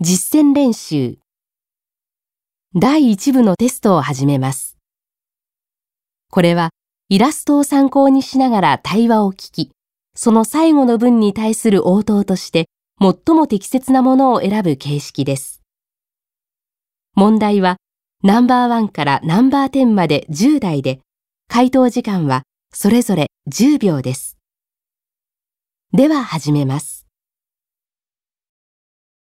実践練習第1部のテストを始めます。これはイラストを参考にしながら対話を聞き、その最後の文に対する応答として最も適切なものを選ぶ形式です。問題はナンバーワンからナンバー10まで10題で、回答時間はそれぞれ10秒です。では始めます。